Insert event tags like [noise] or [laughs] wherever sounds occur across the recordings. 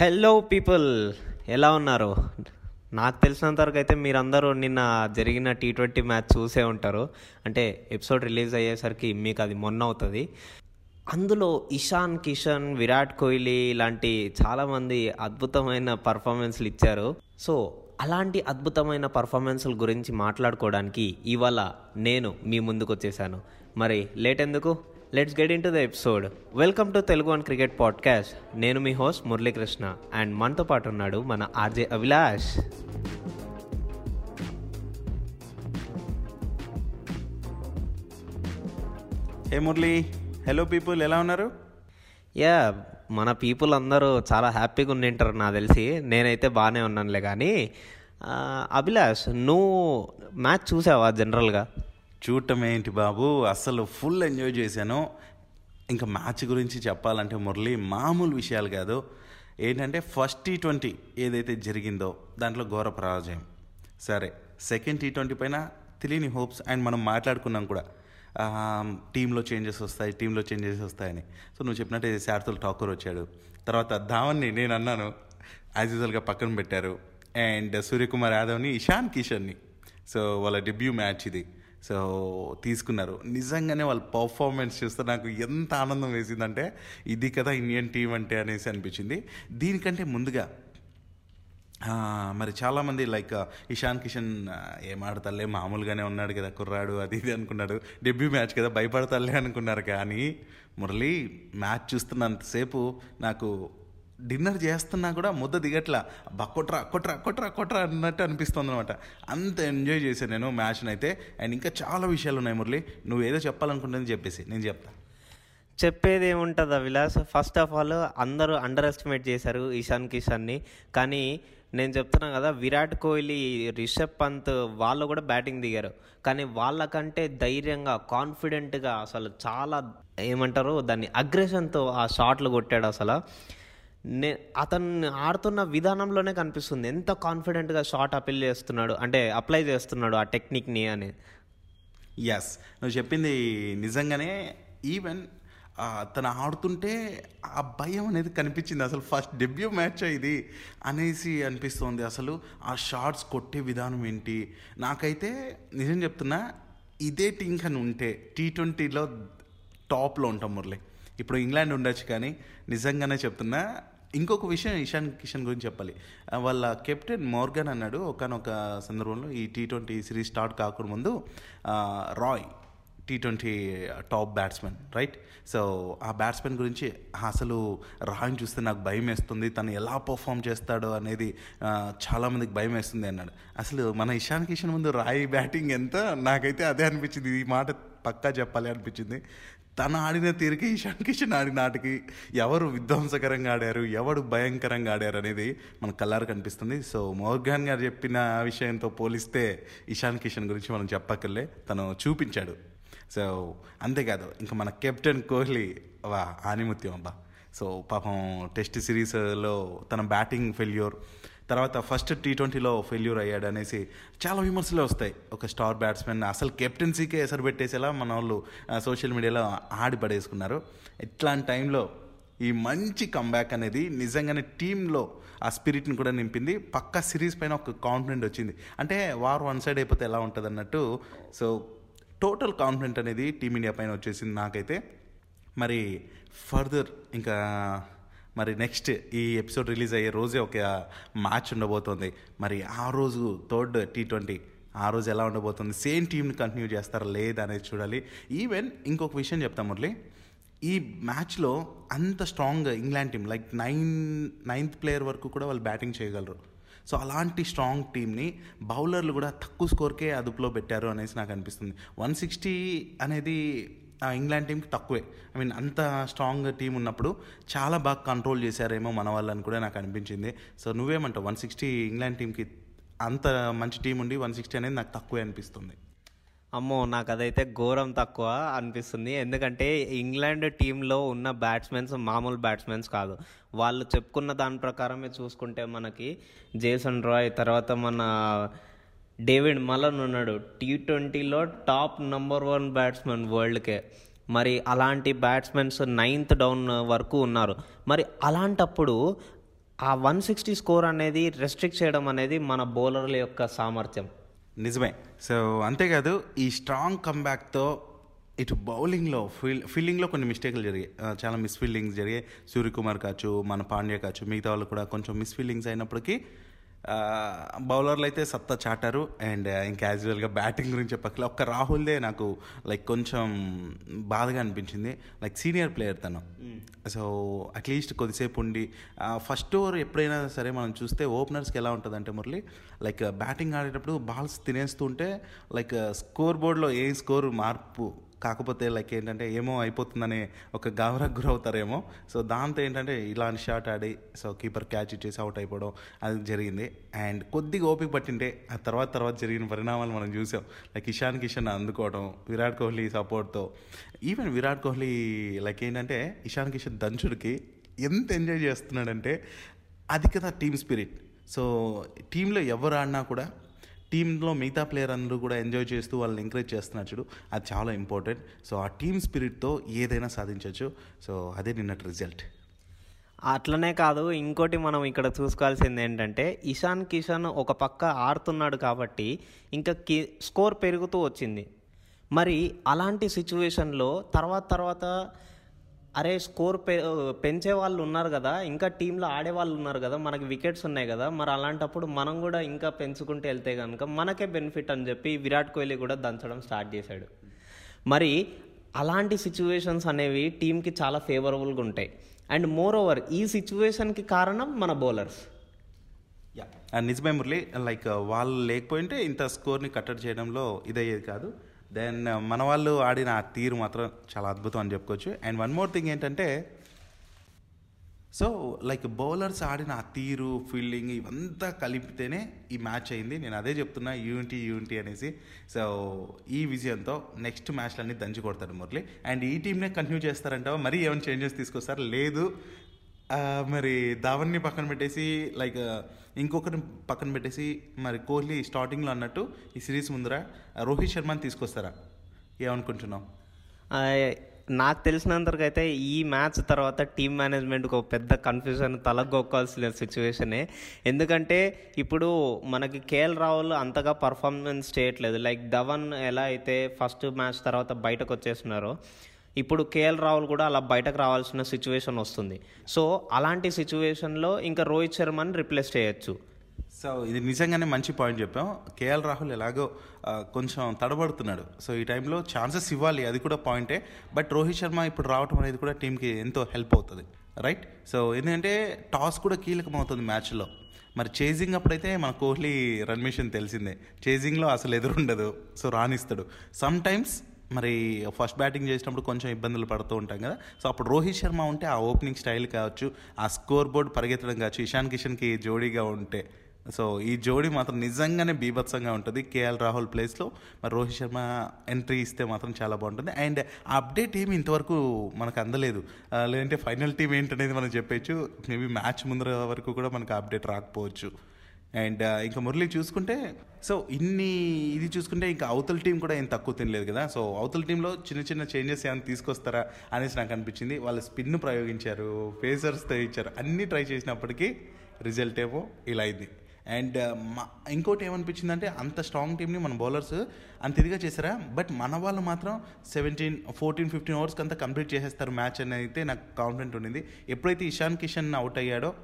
Hello people ఎలా ఉన్నారు? నాకు తెలిసినంత వరకు అయితే మీరందరూ నిన్న జరిగిన టీ ట్వంటీ మ్యాచ్ చూసే ఉంటారు. అంటే ఎపిసోడ్ రిలీజ్ అయ్యేసరికి మీకు అది మొన్న అవుతుంది. అందులో ఇషాన్ కిషన్ విరాట్ కోహ్లీ లాంటి చాలామంది అద్భుతమైన పర్ఫార్మెన్స్లు ఇచ్చారు. సో అలాంటి అద్భుతమైన పర్ఫార్మెన్స్ల గురించి మాట్లాడుకోవడానికి ఇవాళ నేను మీ ముందుకు వచ్చేసాను. మరి లేట్ ఎందుకు? Let's get into the episode welcome to Telugu one cricket podcast నేను మీ హోస్ట్ మురళీకృష్ణ అండ్ మనతో పాటు ఉన్నాడు మన RJ Abhilash. Hey Murali. Hello people ఎలా ఉన్నారు? యా మన పీపుల్ అందరూ చాలా హ్యాపీగా ఉండింటారు నాకు తెలిసి. నేనైతే బాగానే ఉన్నానులే కానీ అభిలాష్ నువ్వు మ్యాచ్ చూసావా జనరల్గా చూడటం ఏంటి బాబు? అసలు ఫుల్ ఎంజాయ్ చేశాను. ఇంకా మ్యాచ్ గురించి చెప్పాలంటే మురళి మామూలు విషయాలు కాదు. ఏంటంటే ఫస్ట్ టీ ట్వంటీ ఏదైతే జరిగిందో దాంట్లో ఘోర పరాజయం. సరే సెకండ్ టీ ట్వంటీ పైన తెలియని హోప్స్ అండ్ మనం మాట్లాడుకున్నాం కూడా. టీంలో చేంజెస్ వస్తాయి టీంలో చేంజెస్ వస్తాయని. సో నువ్వు చెప్పినట్టే శార్థుల్ ఠాకూర్ వచ్చాడు. తర్వాత ధావన్ని నేను అన్నాను యాజ్ యూజువల్గా పక్కన పెట్టారు. అండ్ సూర్యకుమార్ యాదవ్ని ఇషాన్ కిషన్ని. సో వాళ్ళ డెబ్యూ మ్యాచ్ ఇది. సో తీసుకున్నారు. నిజంగానే వాళ్ళ పర్ఫార్మెన్స్ చూస్తే నాకు ఎంత ఆనందం వేసిందంటే ఇది కదా ఇండియన్ టీం అంటే అనేసి అనిపించింది. దీనికంటే ముందుగా మరి చాలామంది లైక్ ఇషాన్ కిషన్ ఏమాడతాలే ఏం మామూలుగానే ఉన్నాడు కదా కుర్రాడు అది ఇది అనుకున్నాడు. డెబ్యూ మ్యాచ్ కదా భయపడతాలే అనుకున్నారు కానీ మురళి మ్యాచ్ చూస్తున్నంతసేపు నాకు డిన్నర్ చేస్తున్నా కూడా ముద్ద దిగట్లా. అబ్బా కొట్రా కొట్రా కొట్రా కొట్రా అన్నట్టు అనిపిస్తుంది అనమాట అంత ఎంజాయ్ చేశాను నేను మ్యాచ్ని అయితే. అండ్ ఇంకా చాలా విషయాలు ఉన్నాయి మురళి. నువ్వు ఏదో చెప్పాలనుకుంటుంది చెప్పేసి నేను చెప్తా. చెప్పేది ఏముంటుందా విలాస్ ఫస్ట్ ఆఫ్ ఆల్ అందరూ అండర్ ఎస్టిమేట్ చేశారు ఇషాన్ కిషాన్ని. కానీ నేను చెప్తున్నా కదా విరాట్ కోహ్లీ రిషబ్ పంత్ వాళ్ళు కూడా బ్యాటింగ్ దిగారు. కానీ వాళ్ళకంటే ధైర్యంగా కాన్ఫిడెంట్గా అసలు చాలా ఏమంటారు దాన్ని అగ్రెషన్తో ఆ షాట్లు కొట్టాడు అసలు. నే అతను ఆడుతున్న విధానంలోనే కనిపిస్తుంది. ఎంత కాన్ఫిడెంట్గా షార్ట్ అపీల్ చేస్తున్నాడు అంటే అప్లై చేస్తున్నాడు ఆ టెక్నిక్ని అని. ఎస్ నువ్వు చెప్పింది నిజంగానే ఈవెన్ తను ఆడుతుంటే ఆ భయం అనేది కనిపించింది. అసలు ఫస్ట్ డెబ్యూ మ్యాచ్ ఇది అనేసి అనిపిస్తోంది అసలు. ఆ షార్ట్స్ కొట్టే విధానం ఏంటి? నాకైతే నిజం చెప్తున్నా ఇదే టీం కానీ ఉంటే టీ ట్వంటీలో టాప్లో ఉంటాం మురళి. ఇప్పుడు ఇంగ్లాండ్ ఉండొచ్చు కానీ నిజంగానే చెప్తున్నా ఇంకొక విషయం ఇషాన్ కిషన్ గురించి చెప్పాలి. వాళ్ళ కెప్టెన్ మోర్గన్ అన్నాడు ఒకనొక సందర్భంలో ఈ టీ ట్వంటీ సిరీస్ స్టార్ట్ కాకుండా ముందు Roy T twenty top batsmen right? So ఆ బ్యాట్స్మెన్ గురించి అసలు రాయిని చూస్తే నాకు భయం వేస్తుంది తను ఎలా పర్ఫామ్ చేస్తాడో అనేది చాలామందికి భయం వేస్తుంది అన్నాడు. అసలు మన ఇషాన్ కిషన్ ముందు రాయ్ బ్యాటింగ్ ఎంత? నాకైతే అదే అనిపించింది. ఈ మాట పక్కా చెప్పాలి అనిపించింది. తను ఆడిన తీరుకి ఇషాన్ కిషన్ ఆడిన ఆటకి ఎవరు విధ్వంసకరంగా ఆడారు ఎవరు భయంకరంగా ఆడారు అనేది మన కల్లారు కనిపిస్తుంది. సో మోర్గాన్ గారు చెప్పిన విషయంతో పోలిస్తే ఇషాన్ కిషన్ గురించి మనం చెప్పక్కర్లే తను చూపించాడు. సో అంతేకాదు ఇంకా మన కెప్టెన్ కోహ్లీ వా ఆనిముత్యం అబ్బా. సో పాపం టెస్ట్ సిరీస్లో తన బ్యాటింగ్ ఫెయిల్యూర్ తర్వాత ఫస్ట్ టీ ట్వంటీలో ఫెయిల్యూర్ అయ్యాడు అనేసి చాలా విమర్శలు వస్తాయి. ఒక స్టార్ బ్యాట్స్మెన్ అసలు కెప్టెన్సీకే ఎసరు పెట్టేసేలా మన వాళ్ళు సోషల్ మీడియాలో ఆడి పడేసుకున్నారు. ఇట్లాంటి టైంలో ఈ మంచి కంబ్యాక్ అనేది నిజంగానే టీంలో ఆ స్పిరిట్ని కూడా నింపింది. పక్కా సిరీస్ పైన ఒక కాన్ఫిడెంట్ వచ్చింది. అంటే వార్ వన్ సైడ్ అయిపోతే ఎలా ఉంటుంది అన్నట్టు సో టోటల్ కాన్ఫిడెంట్ అనేది టీమిండియా పైన వచ్చేసింది నాకైతే. మరి ఫర్దర్ ఇంకా మరి నెక్స్ట్ ఈ ఎపిసోడ్ రిలీజ్ అయ్యే రోజే ఒక మ్యాచ్ ఉండబోతోంది. మరి ఆ రోజు థర్డ్ టీ ట్వంటీ ఆ రోజు ఎలా ఉండబోతుంది? సేమ్ టీంని కంటిన్యూ చేస్తారా లేదా అనేది చూడాలి. ఈవెన్ ఇంకొక విషయం చెప్తాం మురళి. ఈ మ్యాచ్లో అంత strong England team like nine ninth player వరకు కూడా వాళ్ళు బ్యాటింగ్ చేయగలరు. సో అలాంటి స్ట్రాంగ్ టీంని బౌలర్లు కూడా తక్కువ స్కోర్కే అదుపులో పెట్టారు అనేసి నాకు అనిపిస్తుంది. వన్ సిక్స్టీ అనేది ఇంగ్లాండ్ టీంకి తక్కువే. ఐ మీన్ అంత స్ట్రాంగ్ టీం ఉన్నప్పుడు చాలా బాగా కంట్రోల్ చేశారేమో మన వాళ్ళని కూడా నాకు అనిపించింది. సో నువ్వేమంటావు? వన్ సిక్స్టీ ఇంగ్లాండ్ టీంకి అంత మంచి టీం ఉండి వన్ సిక్స్టీ అనేది నాకు తక్కువే అనిపిస్తుంది. అమ్మో నాకు అదైతే ఘోరం తక్కువ అనిపిస్తుంది. ఎందుకంటే ఇంగ్లాండ్ టీంలో ఉన్న బ్యాట్స్మెన్స్ మామూలు బ్యాట్స్మెన్స్ కాదు. వాళ్ళు చెప్పుకున్న దాని ప్రకారమే చూసుకుంటే మనకి జేసన్ రాయ్ తర్వాత మన డేవిడ్ మలన్ ఉన్నాడు. టీ ట్వంటీలో టాప్ నంబర్ వన్ బ్యాట్స్మెన్ వరల్డ్కే. మరి అలాంటి బ్యాట్స్మెన్స్ నైన్త్ డౌన్ వరకు ఉన్నారు. మరి అలాంటప్పుడు ఆ వన్ సిక్స్టీ స్కోర్ అనేది రెస్ట్రిక్ట్ చేయడం అనేది మన బౌలర్ల యొక్క సామర్థ్యం. నిజమే. సో అంతేకాదు ఈ స్ట్రాంగ్ కంబ్యాక్తో ఇటు బౌలింగ్లో ఫీల్ ఫీల్డింగ్లో కొన్ని మిస్టేక్లు జరిగాయి. చాలా మిస్ ఫీల్డింగ్స్ జరిగాయి. సూర్యకుమార్ కావచ్చు మన పాండ్య కావచ్చు మిగతా వాళ్ళు కూడా కొంచెం మిస్ ఫీల్డింగ్స్ అయినప్పటికీ బౌలర్లు అయితే సత్తా చాటారు. అండ్ ఇంకా యాజువల్గా బ్యాటింగ్ గురించి చెప్పక్కల ఒక్క రాహుల్దే నాకు లైక్ కొంచెం బాధగా అనిపించింది. లైక్ సీనియర్ ప్లేయర్ తను. సో అట్లీస్ట్ కొద్దిసేపు ఉండి ఫస్ట్ ఓవర్ ఎప్పుడైనా సరే మనం చూస్తే ఓపెనర్స్కి ఎలా ఉంటుందంటే మురళి లైక్ బ్యాటింగ్ ఆడేటప్పుడు బాల్స్ తినేస్తుంటే లైక్ స్కోర్ బోర్డ్లో ఏ స్కోర్ మార్పు కాకపోతే లైక్ ఏంటంటే ఏమో అయిపోతుందనే ఒక గావరకు గురవుతారేమో. సో దాంతో ఏంటంటే ఇలాంటి షాట్ ఆడి సో కీపర్ క్యాచ్ ఇచ్చేసి అవుట్ అయిపోవడం అది జరిగింది. అండ్ కొద్దిగా ఓపిక పట్టింటే ఆ తర్వాత తర్వాత జరిగిన పరిణామాలు మనం చూసాం. లైక్ ఇషాన్ కిషన్ అందుకోవడం విరాట్ కోహ్లీ సపోర్ట్తో ఈవెన్ విరాట్ కోహ్లీ లైక్ ఏంటంటే ఇషాన్ కిషన్ దంచుడికి ఎంత ఎంజాయ్ చేస్తున్నాడంటే అది కదా టీమ్ స్పిరిట్ సో టీంలో ఎవరు ఆడినా కూడా టీంలో మిగతా ప్లేయర్ అందరూ కూడా ఎంజాయ్ చేస్తూ వాళ్ళని ఎంకరేజ్ చేస్తున్నారు చూడు. అది చాలా ఇంపార్టెంట్. సో ఆ టీమ్ స్పిరిట్తో ఏదైనా సాధించవచ్చు సో అదే నిన్నటి రిజల్ట్. అట్లనే కాదు ఇంకోటి మనం ఇక్కడ చూసుకోవాల్సింది ఏంటంటే ఇషాన్ కిషన్ ఒక పక్క ఆడుతున్నాడు కాబట్టి ఇంకా కి స్కోర్ పెరుగుతూ వచ్చింది. మరి అలాంటి సిచ్యువేషన్లో తర్వాత తర్వాత అరే స్కోర్ పె పెంచే వాళ్ళు ఉన్నారు కదా ఇంకా టీంలో ఆడే వాళ్ళు ఉన్నారు కదా మనకి వికెట్స్ ఉన్నాయి కదా మరి అలాంటప్పుడు మనం కూడా ఇంకా పెంచుకుంటూ వెళ్తే కనుక మనకే బెనిఫిట్ అని చెప్పి విరాట్ కోహ్లీ కూడా దంచడం స్టార్ట్ చేశాడు. మరి అలాంటి సిచ్యువేషన్స్ అనేవి టీంకి చాలా ఫేవరబుల్గా ఉంటాయి. అండ్ మోర్ ఓవర్ ఈ సిచ్యువేషన్కి కారణం మన బౌలర్స్. యా నిజమే మురళి. లైక్ వాళ్ళు లేకపోయింటే ఇంత స్కోర్ని కట్టడి చేయడంలో ఇదయ్యేది కాదు. దెన్ uh, మన వాళ్ళు ఆడిన ఆ తీరు మాత్రం చాలా అద్భుతం అని చెప్పుకోవచ్చు. అండ్ వన్ మోర్ థింగ్ ఏంటంటే సో లైక్ బౌలర్స్ ఆడిన ఆ తీరు ఫీల్డింగ్ ఇవంతా కలిపితేనే ఈ మ్యాచ్ అయింది. నేను అదే చెప్తున్నా యూనిటీ యూనిటీ అనేసి. సో ఈ విజయంతో నెక్స్ట్ మ్యాచ్లన్నీ దంచి కొడతాడు మురళి. అండ్ ఈ టీంనే కంటిన్యూ చేస్తారంటావా? మరీ ఏమైనా చేంజెస్ తీసుకొస్తారు? లేదు. మరి ధావన్ని పక్కన పెట్టేసి లైక్ ఇంకొకరిని పక్కన పెట్టేసి మరి కోహ్లీ స్టార్టింగ్లో అన్నట్టు ఈ సిరీస్ ముందర రోహిత్ శర్మని తీసుకొస్తారా? ఏమనుకుంటున్నాం నాకు తెలిసినంతవరకైతే ఈ మ్యాచ్ తర్వాత టీమ్ మేనేజ్మెంట్కి ఒక పెద్ద కన్ఫ్యూజన్ తలగొక్కాల్సిన సిచ్యువేషనే ఎందుకంటే ఇప్పుడు మనకి కేఎల్ రాహుల్ అంతగా పర్ఫార్మెన్స్ చేయట్లేదు. లైక్ ధవన్ ఎలా అయితే ఫస్ట్ మ్యాచ్ తర్వాత బయటకు వచ్చేస్తున్నారో ఇప్పుడు కేఎల్ రాహుల్ కూడా అలా బయటకు రావాల్సిన సిచ్యువేషన్ వస్తుంది. సో అలాంటి సిచ్యువేషన్లో ఇంకా రోహిత్ శర్మని రిప్లేస్ చేయొచ్చు. సో ఇది నిజంగానే మంచి పాయింట్ చెప్పాం కేఎల్ రాహుల్ ఎలాగో కొంచెం తడబడుతున్నాడు. సో ఈ టైంలో ఛాన్సెస్ ఇవ్వాలి అది కూడా పాయింటే బట్ రోహిత్ శర్మ ఇప్పుడు రావటం అనేది కూడా టీంకి ఎంతో హెల్ప్ అవుతుంది. రైట్ సో ఎందుకంటే టాస్ కూడా కీలకం అవుతుంది మ్యాచ్లో మరి చేజింగ్ అప్పుడైతే మన కోహ్లీ రన్ మిషన్ తెలిసిందే. చేజింగ్లో అసలు ఎదురుండదు. సో రాణిస్తాడు. సమ్ టైమ్స్ మరి ఫస్ట్ బ్యాటింగ్ చేసినప్పుడు కొంచెం ఇబ్బందులు పడుతూ ఉంటాం కదా. సో అప్పుడు రోహిత్ శర్మ ఉంటే ఆ ఓపెనింగ్ స్టైల్ కావచ్చు ఆ స్కోర్ బోర్డ్ పరిగెత్తడం కావచ్చు ఇషాన్ కిషన్కి జోడీగా ఉంటే. సో ఈ జోడీ మాత్రం నిజంగానే బీభత్సంగా ఉంటుంది కేఎల్ రాహుల్ ప్లేస్లో మరి రోహిత్ శర్మ ఎంట్రీ ఇస్తే మాత్రం చాలా బాగుంటుంది. అండ్ ఆ అప్డేట్ ఏమి ఇంతవరకు మనకు అందలేదు. లేదంటే ఫైనల్ టీం ఏంటనేది మనం చెప్పచ్చు. మేబీ మ్యాచ్ ముందర వరకు కూడా మనకు అప్డేట్ రాకపోవచ్చు. అండ్ ఇంకా మురళి చూసుకుంటే సో ఇన్ని ఇది చూసుకుంటే ఇంకా అవతల టీం కూడా ఏం తక్కువ తినలేదు కదా. సో అవతల టీంలో చిన్న చిన్న చేంజెస్ ఏమైనా తీసుకొస్తారా అనేసి నాకు అనిపించింది. వాళ్ళు స్పిన్ ప్రయోగించారు ఫేసర్స్తో ఇచ్చారు అన్నీ ట్రై చేసినప్పటికీ రిజల్ట్ ఏమో ఇలా అయింది. అండ్ మా ఇంకోటి ఏమనిపించిందంటే అంత స్ట్రాంగ్ టీంని మన బౌలర్స్ అంత ఇదిగా చేశారా? బట్ మన వాళ్ళు మాత్రం సెవెంటీన్ ఫోర్టీన్ ఫిఫ్టీన్ అవర్స్కి అంతా కంప్లీట్ చేసేస్తారు మ్యాచ్ అని అయితే నాకు కాన్ఫిడెంట్ ఉండింది. ఎప్పుడైతే ఇషాన్ కిషన్ అవుట్ అయ్యాడో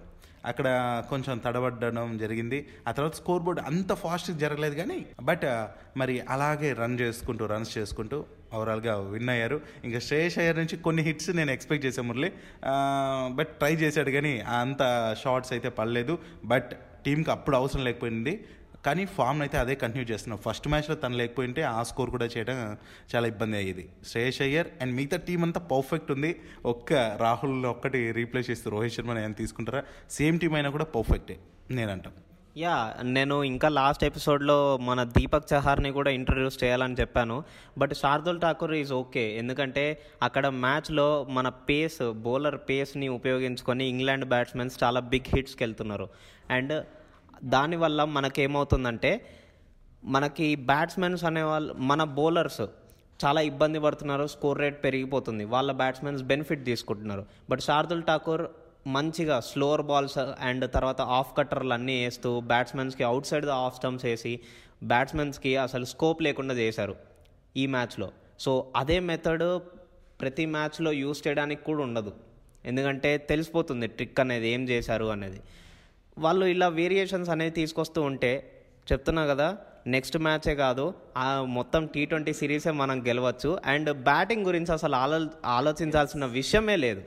అక్కడ కొంచెం తడబడడం జరిగింది. ఆ తర్వాత స్కోర్ బోర్డ్ అంత ఫాస్ట్గా జరగలేదు కానీ బట్ మరి అలాగే రన్ చేసుకుంటూ రన్స్ చేసుకుంటూ ఓవరాల్గా విన్ అయ్యారు. ఇంకా శ్రేయస్ అయ్యర్ నుంచి కొన్ని హిట్స్ నేను ఎక్స్పెక్ట్ చేశాను మురళి. బట్ ట్రై చేశాడు కానీ అంత షార్ట్స్ అయితే పడలేదు. బట్ టీంకి అప్పుడు అవసరం లేకపోయింది. కానీ ఫామ్ అయితే అదే కంటిన్యూ చేస్తున్నాం. ఫస్ట్ మ్యాచ్లో తను లేకపోయింటే ఆ స్కోర్ కూడా చేయడం చాలా ఇబ్బంది అయ్యేది. శ్రేయస్ అయ్యర్ అండ్ మిగతా టీం అంతా పర్ఫెక్ట్ ఉంది. ఒక్క రాహుల్ ఒక్కటి రీప్లేస్ చేస్తే రోహిత్ శర్మ ఏమైనా తీసుకుంటారా? సేమ్ టీం అయినా కూడా పర్ఫెక్టే నేనంటాం. యా నేను ఇంకా లాస్ట్ ఎపిసోడ్లో మన దీపక్ చహార్ని కూడా ఇంట్రడ్యూస్ చేయాలని చెప్పాను. But Shardul Thakur is okay. ఎందుకంటే అక్కడ మ్యాచ్లో మన పేస్ బౌలర్ పేస్ని ఉపయోగించుకొని ఇంగ్లాండ్ బ్యాట్స్మెన్స్ చాలా బిగ్ హిట్స్కి వెళ్తున్నారు. అండ్ దానివల్ల మనకేమవుతుందంటే మనకి బ్యాట్స్మెన్స్ అనేవాళ్ళు మన బౌలర్స్ చాలా ఇబ్బంది పడుతున్నారు స్కోర్ రేట్ పెరిగిపోతుంది వాళ్ళ బ్యాట్స్మెన్స్ బెనిఫిట్ తీసుకుంటున్నారు. బట్ శార్దుల్ ఠాకూర్ మంచిగా స్లోవర్ బాల్స్ అండ్ తర్వాత ఆఫ్ కట్టర్లు అన్నీ వేస్తూ బ్యాట్స్మెన్స్కి outside the off stumps వేసి బ్యాట్స్మెన్స్కి అసలు స్కోప్ లేకుండా చేశారు ఈ మ్యాచ్లో. సో అదే మెథడ్ ప్రతి మ్యాచ్లో యూస్ చేయడానికి కూడా ఉండదు. ఎందుకంటే తెలిసిపోతుంది ట్రిక్ అనేది ఏం చేశారు అనేది. వాళ్ళు ఇలా వేరియేషన్స్ అనేవి తీసుకొస్తూ ఉంటే చెప్తున్నా కదా నెక్స్ట్ మ్యాచే కాదు ఆ మొత్తం టీ ట్వంటీ సిరీసే మనం గెలవచ్చు. అండ్ బ్యాటింగ్ గురించి అసలు ఆలో ఆలోచించాల్సిన విషయమే లేదు.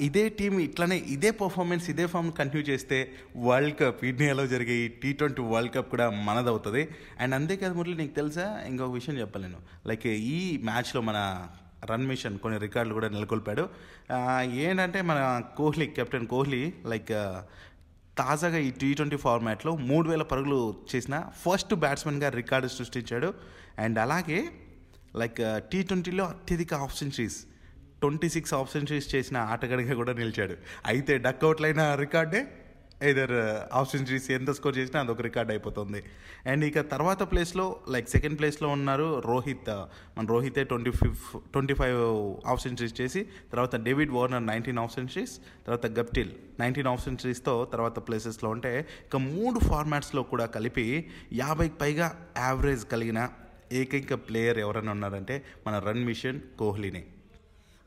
ఇదే టీం ఇట్లానే ఇదే పర్ఫార్మెన్స్ ఇదే ఫామ్ కంటిన్యూ చేస్తే వరల్డ్ కప్ ఇండియాలో జరిగే ఈ టీ ట్వంటీ వరల్డ్ కప్ కూడా మనదవుతుంది. అండ్ అంతేకాదు మురళి నీకు తెలుసా? ఇంకొక విషయం చెప్పాలి నేను. లైక్ ఈ మ్యాచ్లో మన రన్ మిషన్ కొన్ని రికార్డులు కూడా నెలకొల్పాడు. ఏంటంటే మన కోహ్లీ కెప్టెన్ కోహ్లీ లైక్ తాజాగా ఈ టీ ట్వంటీ ఫార్మాట్లో మూడు వేల పరుగులు చేసిన ఫస్ట్ బ్యాట్స్మెన్గా రికార్డు సృష్టించాడు. అండ్ అలాగే లైక్ టీ ట్వంటీలో అత్యధిక half centuries twenty six half centuries చేసిన ఆటగాడిగా కూడా నిలిచాడు. అయితే డక్అవుట్లైన రికార్డే ఇదర్ uh, ఆప్షన్ సెంచరీస్ ఎంత స్కోర్ చేసినా అదొక రికార్డ్ అయిపోతుంది. అండ్ ఇక తర్వాత ప్లేస్లో లైక్ సెకండ్ ప్లేస్లో ఉన్నారు రోహిత్. మన రోహితే twenty fif twenty five half centuries చేసి తర్వాత David Warner nineteen half centuries తర్వాత గప్టిల్ నైన్టీన్ ఆఫ్ సెంచరీస్తో తర్వాత ప్లేసెస్లో ఉంటే ఇక మూడు ఫార్మాట్స్లో కూడా కలిపి యాభైకి పైగా యావరేజ్ కలిగిన ఏకైక ప్లేయర్ ఎవరైనా ఉన్నారంటే మన రన్ మిషన్ కోహ్లీనే.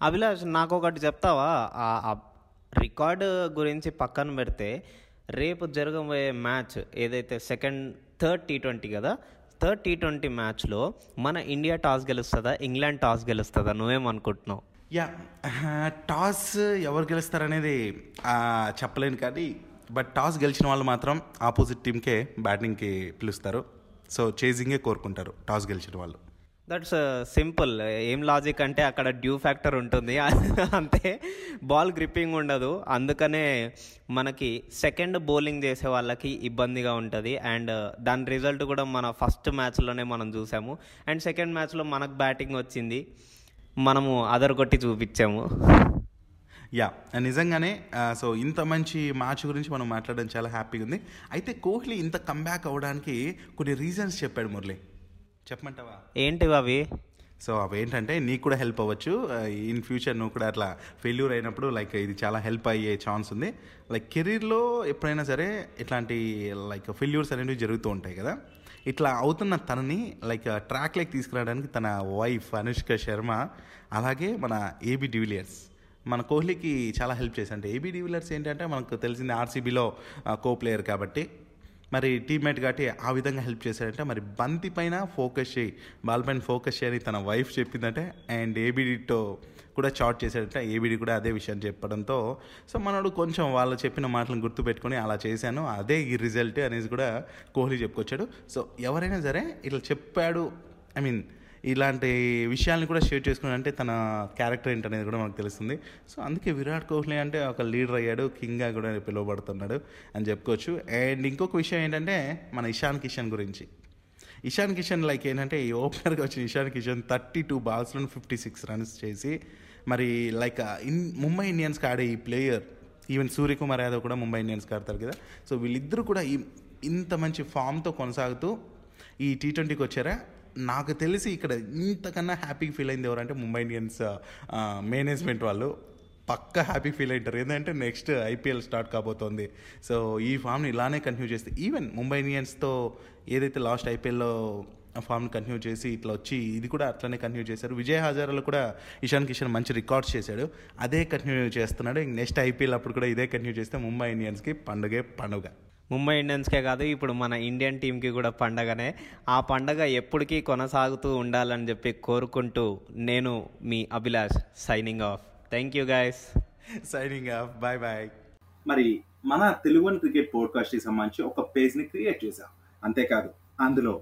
అభిలాష్ నాకు ఒకటి చెప్తావా ఆ రికార్డు గురించి పక్కన పెడితే రేపు జరగబోయే మ్యాచ్ ఏదైతే సెకండ్ థర్డ్ టీ ట్వంటీ కదా థర్డ్ టీ ట్వంటీ మ్యాచ్లో మన ఇండియా టాస్ గెలుస్తుందా ఇంగ్లాండ్ టాస్ గెలుస్తుందా నువ్వేమనుకుంటున్నావు యా టాస్ ఎవరు గెలుస్తారనేది చెప్పలేను కానీ బట్ టాస్ గెలిచిన వాళ్ళు మాత్రం ఆపోజిట్ టీంకే బ్యాటింగ్కి పిలుస్తారు. సో చేజింగే కోరుకుంటారు టాస్ గెలిచిన వాళ్ళు. దట్స్ సింపుల్ uh, ఏం లాజిక్ అంటే అక్కడ డ్యూ ఫ్యాక్టర్ ఉంటుంది. [laughs] అంతే. బాల్ గ్రిప్పింగ్ ఉండదు. అందుకనే మనకి సెకండ్ బౌలింగ్ చేసే వాళ్ళకి ఇబ్బందిగా ఉంటుంది. అండ్ uh, దాని రిజల్ట్ కూడా మన ఫస్ట్ మ్యాచ్లోనే మనం చూసాము. అండ్ సెకండ్ మ్యాచ్లో మనకు బ్యాటింగ్ వచ్చింది. మనము అదర్ కొట్టి చూపించాము. యా నిజంగానే uh, సో ఇంత మంచి మ్యాచ్ గురించి మనం మాట్లాడడం చాలా హ్యాపీగా ఉంది. అయితే కోహ్లీ ఇంత కంబ్యాక్ అవ్వడానికి కొన్ని రీజన్స్ చెప్పాడు మురళి. చెప్పమంటావా? ఏంటివి అవి? సో అవేంటంటే నీకు కూడా హెల్ప్ అవ్వచ్చు. ఇన్ ఫ్యూచర్ నువ్వు కూడా అట్లా ఫెయిల్యూర్ అయినప్పుడు లైక్ ఇది చాలా హెల్ప్ అయ్యే ఛాన్స్ ఉంది. లైక్ కెరీర్లో ఎప్పుడైనా సరే ఇట్లాంటి లైక్ ఫెయిల్యూర్స్ అనేవి జరుగుతూ ఉంటాయి కదా. ఇట్లా అవుతున్న తనని లైక్ ట్రాక్ లైక్ తీసుకురావడానికి తన వైఫ్ అనుష్క శర్మ అలాగే మన ఏబి డివిలియర్స్ మన కోహ్లీకి చాలా హెల్ప్ చేశారు అంటే ఏబీ డివిలియర్స్ ఏంటంటే మనకు తెలిసింది ఆర్సీబీలో కో ప్లేయర్ కాబట్టి. మరి టీమ్మేట్ కాబట్టి ఆ విధంగా హెల్ప్ చేశాడంటే మరి బంతి పైన ఫోకస్ చేయి. బాల్ పైన ఫోకస్ చేయని తన వైఫ్ చెప్పిందంటే అండ్ ఏబిడితో కూడా చాట్ చేశాడంటే ఏబిడి కూడా అదే విషయం చెప్పడంతో సో మనోడు కొంచెం వాళ్ళు చెప్పిన మాటలను గుర్తుపెట్టుకొని అలా చేశాను. అదే ఈ రిజల్ట్ అనేసి కూడా కోహ్లీ చెప్పుకొచ్చాడు. సో ఎవరైనా సరే ఇట్లా చెప్పాడు ఐ మీన్ ఇలాంటి విషయాల్ని కూడా షేర్ చేసుకుని అంటే తన క్యారెక్టర్ ఏంటనేది కూడా మనకు తెలుస్తుంది. సో అందుకే విరాట్ కోహ్లీ అంటే ఒక లీడర్ అయ్యాడు కింగ్గా కూడా పిలువబడుతున్నాడు అని చెప్పుకోవచ్చు. అండ్ ఇంకొక విషయం ఏంటంటే మన ఇషాన్ కిషన్ గురించి. ఇషాన్ కిషన్ లైక్ ఏంటంటే ఈ ఓపెనర్గా వచ్చిన ఇషాన్ కిషన్ థర్టీ టూ బాల్స్లో ఫిఫ్టీ సిక్స్ రన్స్ చేసి మరి లైక్ ఇన్ ముంబై ఇండియన్స్కి ఆడే ఈ ప్లేయర్ ఈవెన్ సూర్యకుమార్ యాదవ్ కూడా ముంబై ఇండియన్స్కి ఆడతారు కదా. సో వీళ్ళిద్దరూ కూడా ఈ ఇంత మంచి ఫామ్తో కొనసాగుతూ ఈ టీ ట్వంటీకి వచ్చారా? నాకు తెలిసి ఇక్కడ ఇంతకన్నా హ్యాపీ ఫీల్ అయింది ఎవరంటే ముంబై ఇండియన్స్ మేనేజ్మెంట్ వాళ్ళు. పక్క హ్యాపీ ఫీల్ అవుతారు ఏంటంటే నెక్స్ట్ ఐపీఎల్ స్టార్ట్ కాబోతోంది. సో ఈ ఫామ్ని ఇలానే కంటిన్యూ చేస్తే ఈవెన్ ముంబై ఇండియన్స్తో ఏదైతే లాస్ట్ ఐపీఎల్లో ఫామ్ని కంటిన్యూ చేసి ఇట్లా వచ్చి ఇది కూడా అట్లనే కంటిన్యూ చేశారు. విజయ్ హజారాలో కూడా ఇషాన్ కిషన్ మంచి రికార్డ్స్ చేశాడు. అదే కంటిన్యూ చేస్తున్నాడు. నెక్స్ట్ ఐపీఎల్ అప్పుడు కూడా ఇదే కంటిన్యూ చేస్తే ముంబై ఇండియన్స్కి పండుగే పండుగ. ముంబై ఇండియన్స్కే కాదు ఇప్పుడు మన ఇండియన్ టీంకి కూడా పండగనే. ఆ పండగ ఎప్పటికీ కొనసాగుతూ ఉండాలని చెప్పి కోరుకుంటూ నేను మీ Abhilash signing off. Thank you guys signing off bye bye మరి మన తెలుగు క్రికెట్ పోడ్కాస్ట్కి సంబంధించి ఒక పేజ్ని క్రియేట్ చేశాం. అంతేకాదు అందులో